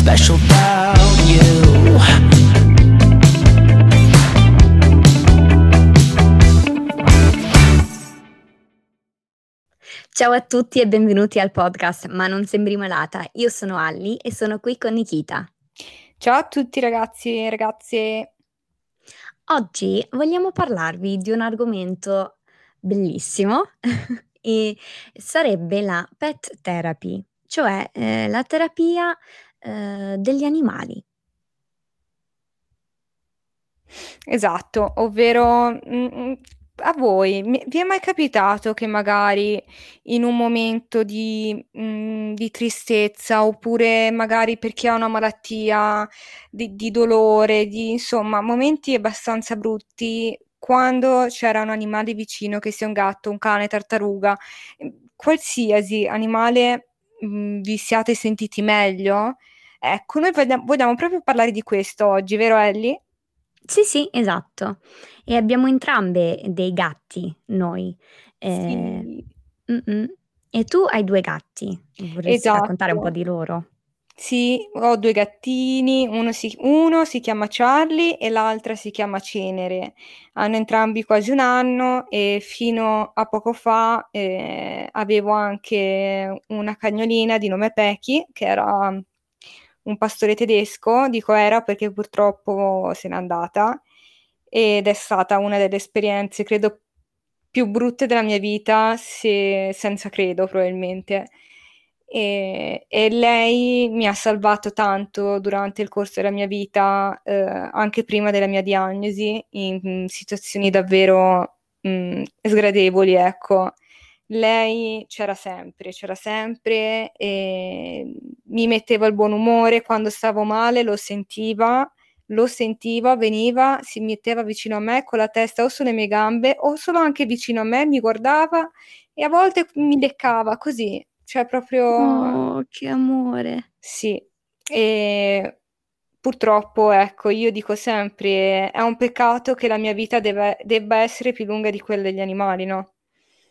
special about you. Ciao a tutti e benvenuti al podcast Ma non sembri malata. Io sono Alli e sono qui con Nikita. Ciao a tutti ragazzi e ragazze. Oggi vogliamo parlarvi di un argomento bellissimo e sarebbe la pet therapy, cioè eh, la terapia eh, degli animali. Esatto, ovvero mm, mm, a voi mi- vi è mai capitato che magari in un momento di, mm, di tristezza oppure magari per chi ha una malattia di, di dolore, di insomma momenti abbastanza brutti, quando c'era un animale vicino, che sia un gatto, un cane, tartaruga, qualsiasi animale, mm, vi siate sentiti meglio? Ecco, noi vogliamo, proprio parlare di questo oggi, vero Ellie? Sì, sì, esatto. E abbiamo entrambe dei gatti noi. Eh, Sì. E tu hai due gatti. Vorresti raccontare un po' esatto. di loro? Sì, ho due gattini, uno si, uno si chiama Charlie e l'altra si chiama Cenere. Hanno entrambi quasi un anno e fino a poco fa eh, avevo anche una cagnolina di nome Pecky, che era un pastore tedesco, dico era perché purtroppo se n'è andata ed è stata una delle esperienze, credo, più brutte della mia vita, se- senza credo probabilmente. E, e lei mi ha salvato tanto durante il corso della mia vita, eh, anche prima della mia diagnosi, in, in situazioni davvero mm, sgradevoli, ecco. Lei c'era sempre, c'era sempre e mi metteva il buon umore quando stavo male, lo sentiva, lo sentiva, veniva, si metteva vicino a me con la testa o sulle mie gambe o solo anche vicino a me, mi guardava e a volte mi leccava così, cioè proprio Oh, che amore. sì. E purtroppo, ecco, io dico sempre, è un peccato che la mia vita deve- debba essere più lunga di quella degli animali, no?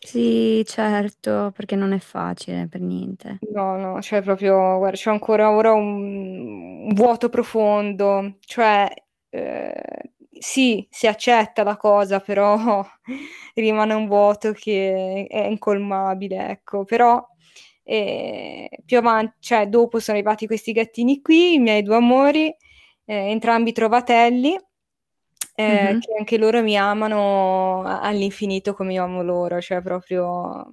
Sì, certo, perché non è facile per niente. No, no, cioè proprio, guarda, c'è ancora ora un, un vuoto profondo, cioè eh, sì, si accetta la cosa, però rimane un vuoto che è incolmabile, ecco, però eh, più avanti, cioè dopo sono arrivati questi gattini qui, i miei due amori, eh, entrambi trovatelli, eh, Mhm. che anche loro mi amano all'infinito come io amo loro, cioè proprio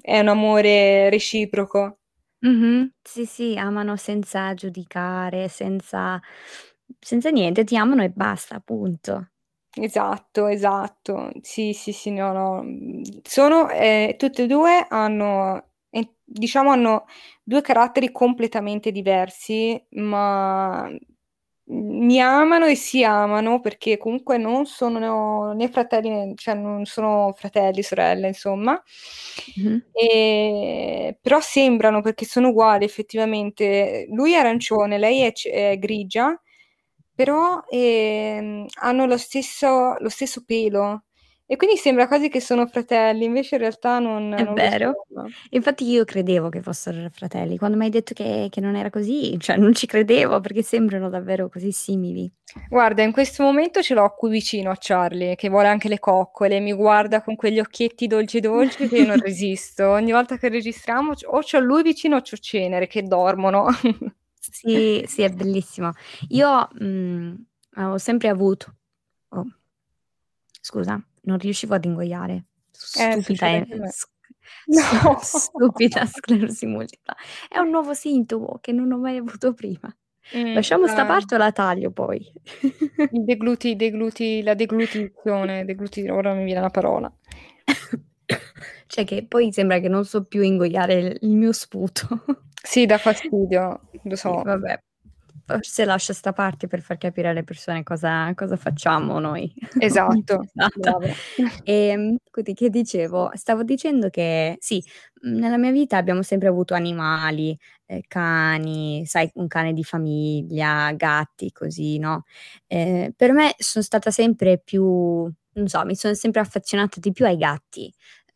è un amore reciproco. Mhm. Sì, sì, amano senza giudicare, senza, senza niente, ti amano e basta, appunto. Esatto, esatto. Sì, sì, sì, no, no. Sono, eh, tutte e due hanno, eh, diciamo, hanno due caratteri completamente diversi, ma mi amano e si amano perché comunque non sono né fratelli, né- cioè non sono fratelli, sorelle, insomma. Mhm. E- Però sembrano perché sono uguali effettivamente. Lui è arancione, lei è, è grigia però ehm, hanno lo stesso, lo stesso pelo e quindi sembra quasi che sono fratelli, invece in realtà non, È non vero. Infatti io credevo che fossero fratelli. Quando mi hai detto che, che non era così, cioè non ci credevo perché sembrano davvero così simili. Guarda, in questo momento ce l'ho qui vicino a Charlie, che vuole anche le coccole, mi guarda con quegli occhietti dolci dolci che io non resisto. Ogni volta che registriamo o c'ho lui vicino o c'ho Cenere che dormono. Sì, sì, è bellissimo. Io mm, ho sempre avuto... oh, scusa, non riuscivo ad ingoiare. Eh, Stupida, e- sc- No! stupida sclerosi multipla. È un nuovo sintomo che non ho mai avuto prima. Mm, Lasciamo sta la- parte o la taglio poi? degluti, degluti, la deglutizione, degluti, ora mi viene la parola. Cioè che poi sembra che non so più ingoiare il, il mio sputo. Sì, dà fastidio, lo Sì, so. vabbè. Forse lascio sta parte per far capire alle persone cosa, cosa facciamo noi. Esatto. E quindi che dicevo? Stavo dicendo che sì, mh, nella mia vita abbiamo sempre avuto animali, eh, cani, sai, un cane di famiglia, gatti, così, no? Eh, per me sono stata sempre più, non so, mi sono sempre affezionata di più ai gatti.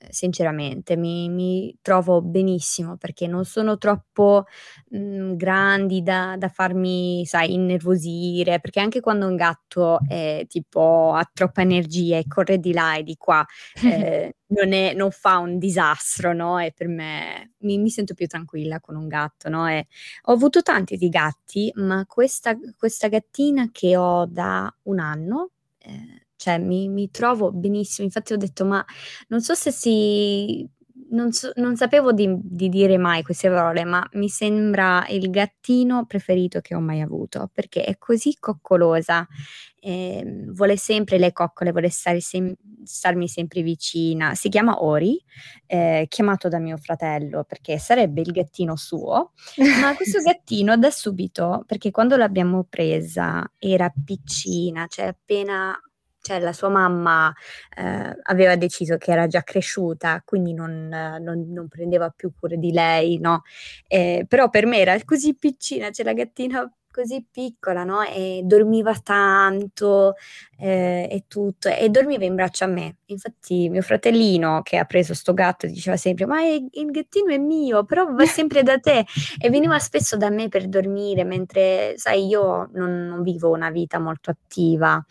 Sinceramente, mi mi trovo benissimo perché non sono troppo, mhmm, grandi da da farmi, sai, innervosire, perché anche quando un gatto è tipo ha troppa energia e corre di là e di qua, ehm, non è non fa un disastro, no, e per me mi mi sento più tranquilla con un gatto, no, e ho avuto tanti di gatti, ma questa questa gattina che ho da 1 anno, ehm, cioè mi mi trovo benissimo. Infatti ho detto: "Ma non so se si" non so non sapevo di di dire mai queste parole, ma mi sembra il gattino preferito che ho mai avuto, perché è così coccolosa, ehm, vuole sempre le coccole, vuole stare sem starmi sempre vicina. Si chiama Ori, ehm, chiamato da mio fratello perché sarebbe il gattino suo, ma questo gattino da subito perché quando l'abbiamo presa era piccina, cioè appena cioè la sua mamma, ehm, aveva deciso che era già cresciuta, quindi non non non prendeva più cura di lei, no, ehm, però per me era così piccina, cioè la gattina così piccola, no, e dormiva tanto, ehm, e tutto, e dormiva in braccio a me. Infatti mio fratellino che ha preso 'sto gatto diceva sempre: "Ma è il gattino è mio, però va sempre da te." E veniva spesso da me per dormire mentre sai io non non vivo una vita molto attiva,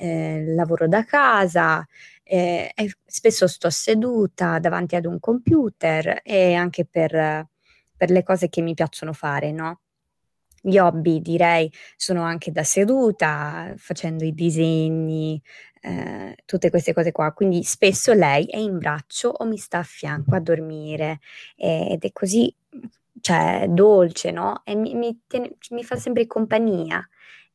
ehm, lavoro da casa, ehm, e spesso sto seduta davanti ad un computer e anche per per le cose che mi piacciono fare, no. Gli hobby direi sono anche da seduta, facendo i disegni, ehm, tutte queste cose qua. Quindi spesso lei è in braccio o mi sta a fianco a dormire, ed è così, cioè dolce, no, e mi mi tiene mi fa sempre compagnia,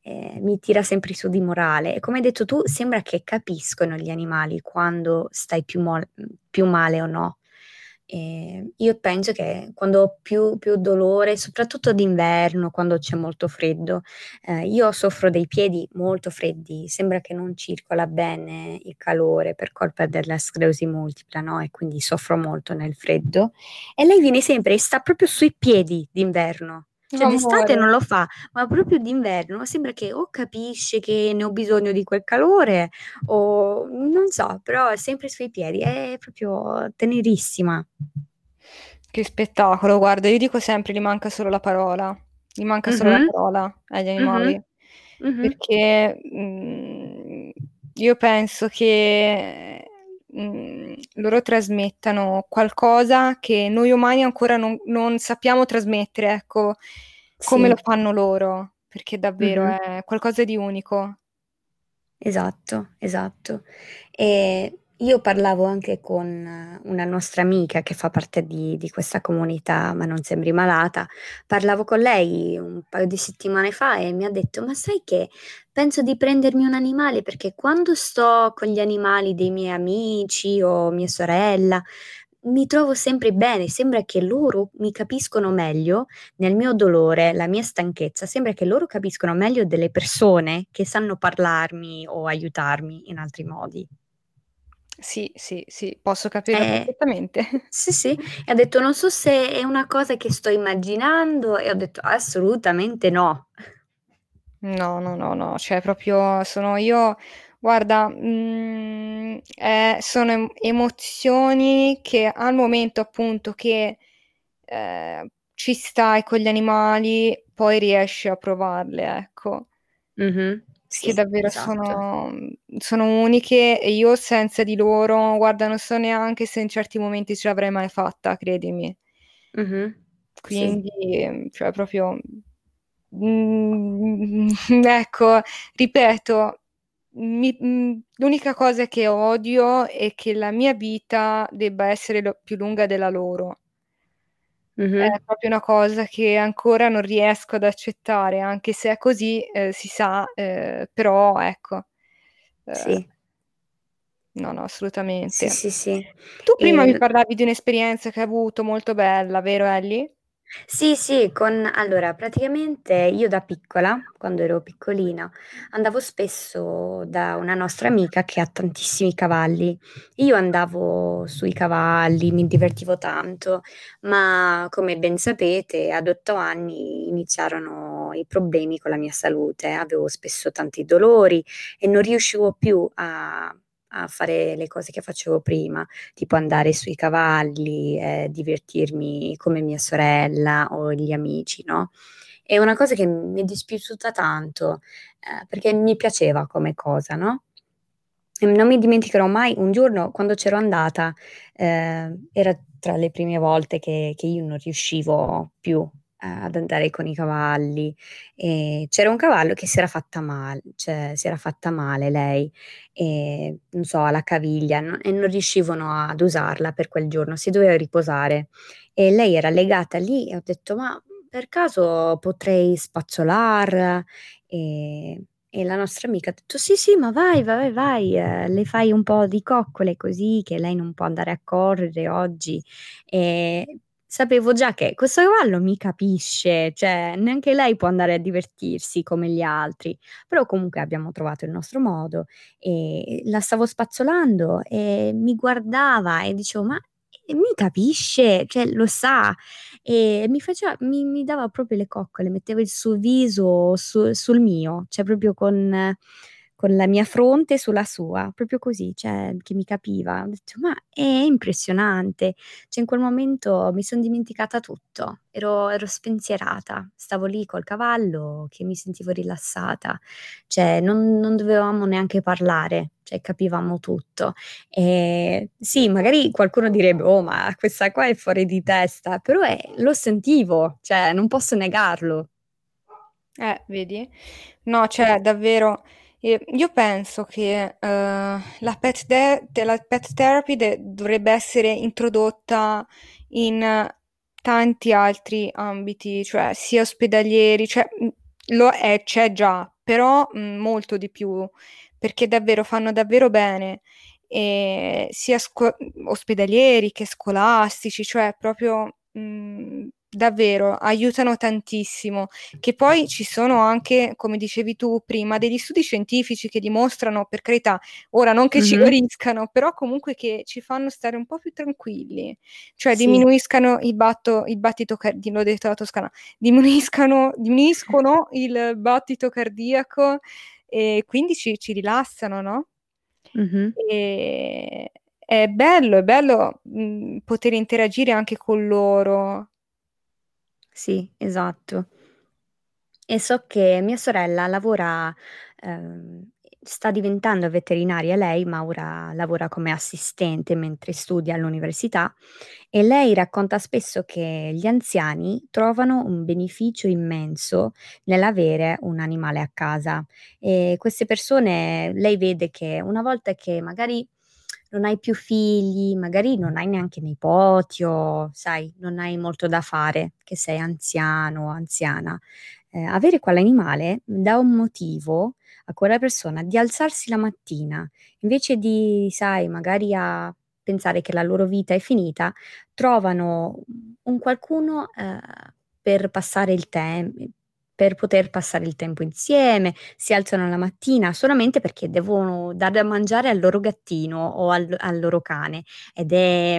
ehm, mi tira sempre su di morale. E come hai detto tu, sembra che capiscono gli animali quando stai più mhmm, più male o no. Ehm, io penso che quando ho più più dolore, soprattutto d'inverno, quando c'è molto freddo, ehm, io soffro dei piedi molto freddi, sembra che non circola bene il calore per colpa della sclerosi multipla, no, e quindi soffro molto nel freddo. E lei viene sempre e sta proprio sui piedi d'inverno. Cioè d'estate non lo fa, ma proprio d'inverno sembra che o capisce che ne ho bisogno di quel calore o non so, però è sempre sui piedi, è proprio tenerissima. Che spettacolo, guarda, io dico sempre: "Gli manca solo la parola." Gli manca solo la parola agli animali, Mh-mh. perché, mhmm, io penso che, mhmm, loro trasmettano qualcosa che noi umani ancora non non sappiamo trasmettere, ecco, come lo Sì. fanno loro, perché davvero Mh-mh. è qualcosa di unico. Esatto, esatto. Ehm, io parlavo anche con una nostra amica che fa parte di di questa comunità "Ma non sembri malata", parlavo con lei un paio di settimane fa e mi ha detto: "Ma sai che penso di prendermi un animale perché quando sto con gli animali dei miei amici o mia sorella, mi trovo sempre bene, sembra che loro mi capiscono meglio nel mio dolore, la mia stanchezza, sembra che loro capiscono meglio delle persone che sanno parlarmi o aiutarmi in altri modi." Sì, sì, sì, posso capirlo Eh perfettamente. sì, sì, e ha detto: "Non so se è una cosa che sto immaginando", e ho detto: "Assolutamente no." No, no, no, no, cioè proprio sono io guarda, mhmm, ehm, sono em emozioni che al momento appunto che, ehm, ci stai con gli animali, poi riesci a provarle, ecco. Mh-mh. Sì, davvero esatto. sono sono uniche e io senza di loro, guarda, non so neanche se in certi momenti ce l'avrei mai fatta, credimi. Mh-mh. Sì. Quindi, cioè proprio, mhmm, ecco, ripeto, mi mhmm, l'unica cosa che odio è che la mia vita debba essere lo più lunga della loro. È Mh-mh. proprio una cosa che ancora non riesco ad accettare, anche se è così, ehm, si sa, ehm, però ecco, ehm Sì. No, no, Sì, assolutamente. sì, sì. Tu prima mi Ehm parlavi di un'esperienza che hai avuto molto bella, vero Ellie? Sì, sì, con allora praticamente io da piccola, quando ero piccolina, andavo spesso da una nostra amica che ha tantissimi cavalli. Io andavo sui cavalli, mi divertivo tanto, ma come ben sapete ad 8 anni iniziarono i problemi con la mia salute. Avevo spesso tanti dolori e non riuscivo più a a fare le cose che facevo prima, tipo andare sui cavalli, eh, divertirmi come mia sorella o gli amici, no? È una cosa che mi è dispiaciuta tanto, eh, perché mi piaceva come cosa, no? E non mi dimenticherò mai un giorno quando c'ero andata, eh, era tra le prime volte che, che io non riuscivo più ad andare con i cavalli. E c'era un cavallo che si era fatta male, cioè si era fatta male lei, e, non so, alla caviglia no, e non riuscivano ad usarla per quel giorno, si doveva riposare. E lei era legata lì e ho detto ma per caso potrei spazzolarla e, e la nostra amica ha detto sì sì ma vai vai vai eh, le fai un po' di coccole così che lei non può andare a correre oggi. E sapevo già che questo cavallo mi capisce, cioè neanche lei può andare a divertirsi come gli altri, però comunque abbiamo trovato il nostro modo e la stavo spazzolando e mi guardava e dicevo ma mi capisce, cioè lo sa? E mi faceva, mi, mi dava proprio le coccole, metteva il suo viso su, sul mio, cioè proprio con con la mia fronte sulla sua, proprio così, cioè che mi capiva. Ho detto, ma è impressionante. Cioè in quel momento mi sono dimenticata tutto, ero, ero spensierata, stavo lì col cavallo che mi sentivo rilassata, cioè non, non dovevamo neanche parlare, cioè capivamo tutto. E sì, magari qualcuno direbbe, oh ma questa qua è fuori di testa, però è, lo sentivo, cioè non posso negarlo. Eh, vedi? No, cioè davvero e io penso che eh, la pet, de- la pet therapy de- dovrebbe essere introdotta in tanti altri ambiti, cioè sia ospedalieri, cioè lo è, c'è già, però mh, molto di più, perché davvero fanno davvero bene, e sia sco- ospedalieri che scolastici, cioè proprio mh, davvero aiutano tantissimo. Che poi ci sono anche, come dicevi tu prima, degli studi scientifici che dimostrano, per carità, ora non che mm-hmm. ci guariscano, però comunque che ci fanno stare un po' più tranquilli, cioè sì. diminuiscano il, batto, il battito cardiaco, l'ho detto la toscana, diminuiscono, diminuiscono il battito cardiaco e quindi ci, ci rilassano, no? Mm-hmm. E è bello, è bello mh, poter interagire anche con loro. Sì, esatto. E so che mia sorella lavora, ehm, sta diventando veterinaria lei, ma ora lavora come assistente mentre studia all'università e lei racconta spesso che gli anziani trovano un beneficio immenso nell'avere un animale a casa e queste persone, lei vede che una volta che magari non hai più figli, magari non hai neanche nipoti o sai, non hai molto da fare, che sei anziano o anziana. Eh, avere quell'animale dà un motivo a quella persona di alzarsi la mattina, invece di, sai, magari a pensare che la loro vita è finita, trovano un qualcuno eh, per passare il tempo, per poter passare il tempo insieme, si alzano la mattina solamente perché devono dare da mangiare al loro gattino o al, al loro cane ed è,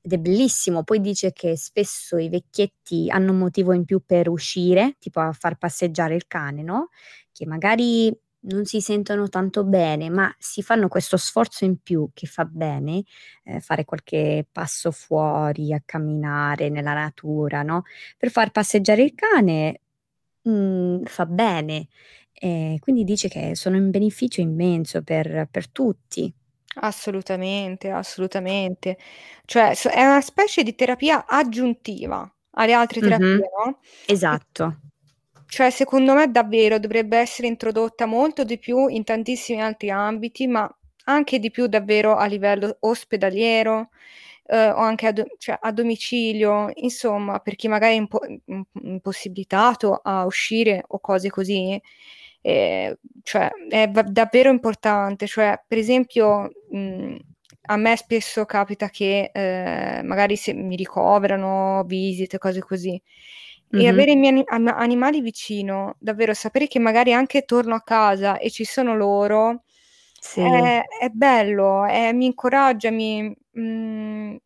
ed è bellissimo. Poi dice che spesso i vecchietti hanno un motivo in più per uscire, tipo a far passeggiare il cane, no? Che magari non si sentono tanto bene, ma si fanno questo sforzo in più che fa bene, eh, fare qualche passo fuori a camminare nella natura, no? Per far passeggiare il cane Mhmm, fa bene. Ehm, quindi dice che sono un beneficio immenso per per tutti. Assolutamente, assolutamente. Cioè, so è una specie di terapia aggiuntiva alle altre terapie, Mh-mh. no? Esatto. Cioè, secondo me davvero dovrebbe essere introdotta molto di più in tantissimi altri ambiti, ma anche di più davvero a livello ospedaliero eh, o anche a, do- cioè, a, domicilio, insomma, per chi magari è impo- impossibilitato a uscire o cose così, eh, cioè, è v- davvero importante. Cioè, per esempio, mh, a me spesso capita che eh, magari se mi ricoverano visite, cose così. E avere i miei anim- animali vicino, davvero sapere che magari anche torno a casa e ci sono loro, sì. È, è bello, è, mi incoraggia, mi, mm,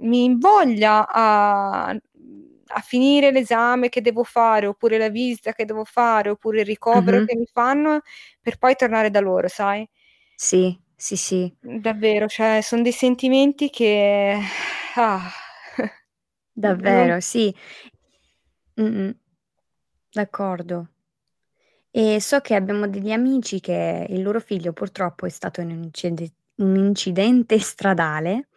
mi invoglia a, a, finire l'esame che devo fare, oppure la visita che devo fare, oppure il ricovero mm-hmm. che mi fanno, per poi tornare da loro, sai? Sì, Sì, sì. Davvero, cioè son dei sentimenti che ah. Davvero, sì. Mh-mh. D'accordo. E so che abbiamo degli amici che il loro figlio purtroppo è stato in un incide un incidente stradale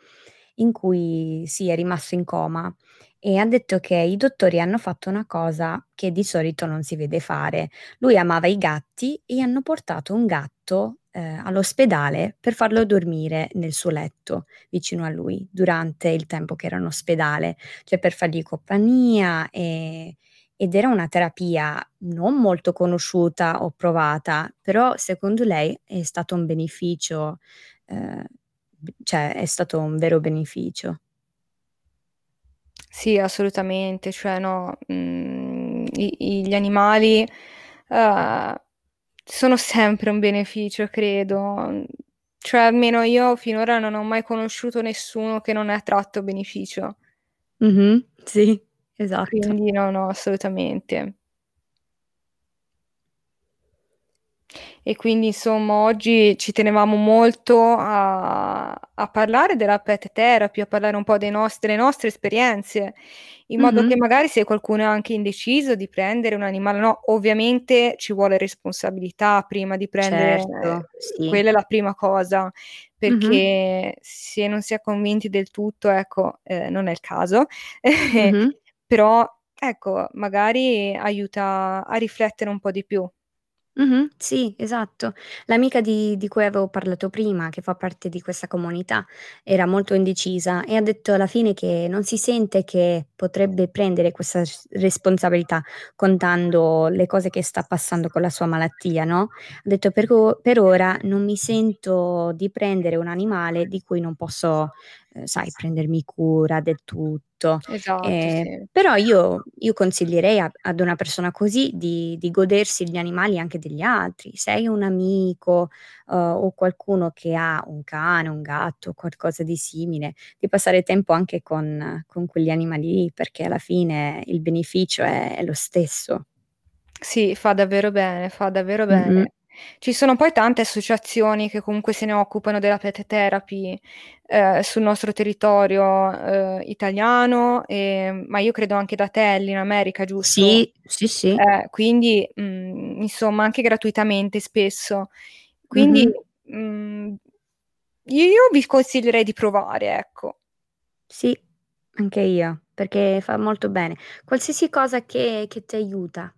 in cui sì, è rimasto in coma e ha detto che i dottori hanno fatto una cosa che di solito non si vede fare. Lui amava i gatti e hanno portato un gatto, ehm, all'ospedale per farlo dormire nel suo letto vicino a lui durante il tempo che era in ospedale, cioè per fargli compagnia, ehm, ed era una terapia non molto conosciuta o provata, però secondo lei è stato un beneficio, b cioè è stato un vero beneficio. Sì, assolutamente, cioè no, mhmm, i i gli animali, uhm, sono sempre un beneficio credo, cioè almeno io finora non ho mai conosciuto nessuno che non ha tratto beneficio. Mh-mh, sì, esatto. Quindi no, no, assolutamente. E quindi insomma oggi ci tenevamo molto a a parlare della pet therapy, a parlare un po' dei nos delle nostre esperienze, in modo che magari se qualcuno è anche indeciso di prendere un animale no, ovviamente ci vuole responsabilità prima di prendere Certo, sì. quella è la prima cosa, perché se non si è convinti del tutto, ecco, ehm, non è il caso. Mh-mh. Però, ecco, magari aiuta a riflettere un po' di più. Mh-mh, sì, esatto. L'amica di di cui avevo parlato prima, che fa parte di questa comunità, era molto indecisa e ha detto alla fine che non si sente che potrebbe prendere questa responsabilità, contando le cose che sta passando con la sua malattia, no, ha detto: "Per per ora non mi sento di prendere un animale di cui non posso, ehm, sai, prendermi cura del tutto". Esatto, Ehm, sì. però io io consiglierei a ad una persona così di di godersi gli animali anche degli altri. Se hai un amico, uhm, o qualcuno che ha un cane, un gatto, qualcosa di simile, di passare tempo anche con con quegli animali lì, perché alla fine il beneficio è è lo stesso. Sì, fa davvero bene, fa davvero bene. Ci sono poi tante associazioni che comunque se ne occupano della pet therapy, ehm, sul nostro territorio, uhm, italiano, ehm, ma io credo anche da te in America, giusto? Sì, sì, sì. Eh, quindi, mhmm, insomma anche gratuitamente spesso. Quindi, Mh-mh. mhmm, io vi consiglierei di provare, ecco. Sì, anche io, perché fa molto bene. Qualsiasi cosa che che ti aiuta,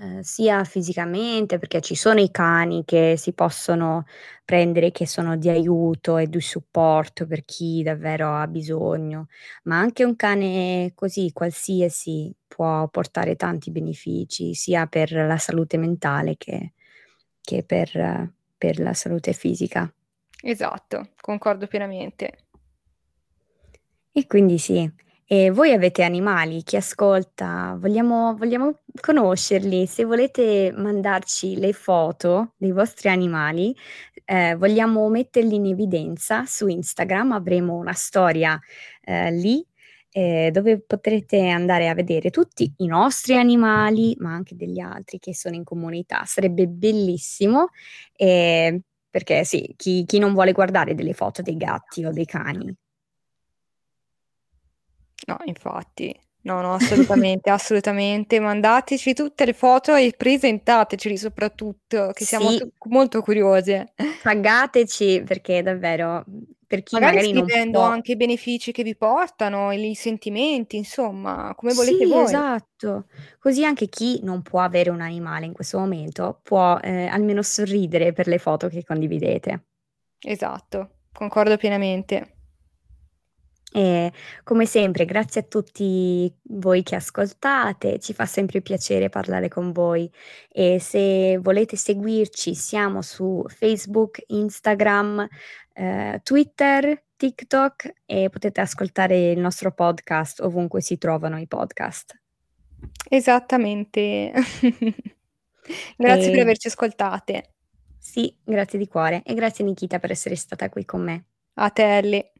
ehm, sia fisicamente, perché ci sono i cani che si possono prendere che sono di aiuto e di supporto per chi davvero ha bisogno, ma anche un cane così qualsiasi può portare tanti benefici, sia per la salute mentale che che per per la salute fisica. Esatto, concordo pienamente. E quindi sì. E voi avete animali? Chi ascolta, vogliamo vogliamo conoscerli. Se volete mandarci le foto dei vostri animali, ehm, vogliamo metterli in evidenza su Instagram, avremo una storia, ehm, lì, ehm, dove potrete andare a vedere tutti i nostri animali, ma anche degli altri che sono in comunità. Sarebbe bellissimo, ehm, perché sì, chi chi non vuole guardare delle foto dei gatti o dei cani? No, infatti. No, no, assolutamente, assolutamente. Mandateci tutte le foto e presentateceli soprattutto, che siamo Sì. tu molto curiose. Taggateci perché davvero, per chi Magari magari non scrivendo può anche i benefici che vi portano, i sentimenti, insomma, come volete Sì, voi. esatto. Così anche chi non può avere un animale in questo momento può, ehm, almeno sorridere per le foto che condividete. Esatto, concordo pienamente. E come sempre grazie a tutti voi che ascoltate, ci fa sempre piacere parlare con voi e se volete seguirci siamo su Facebook, Instagram, ehm, Twitter, TikTok e potete ascoltare il nostro podcast ovunque si trovano i podcast. Esattamente. Grazie per E averci ascoltate. Sì, grazie di cuore e grazie Nikita per essere stata qui con me. A te Ellie.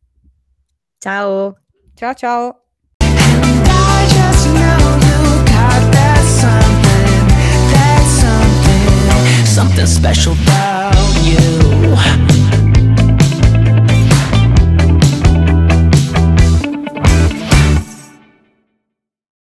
Ciao. Ciao, ciao. And I just know you got that something, that something, something special 'bout you.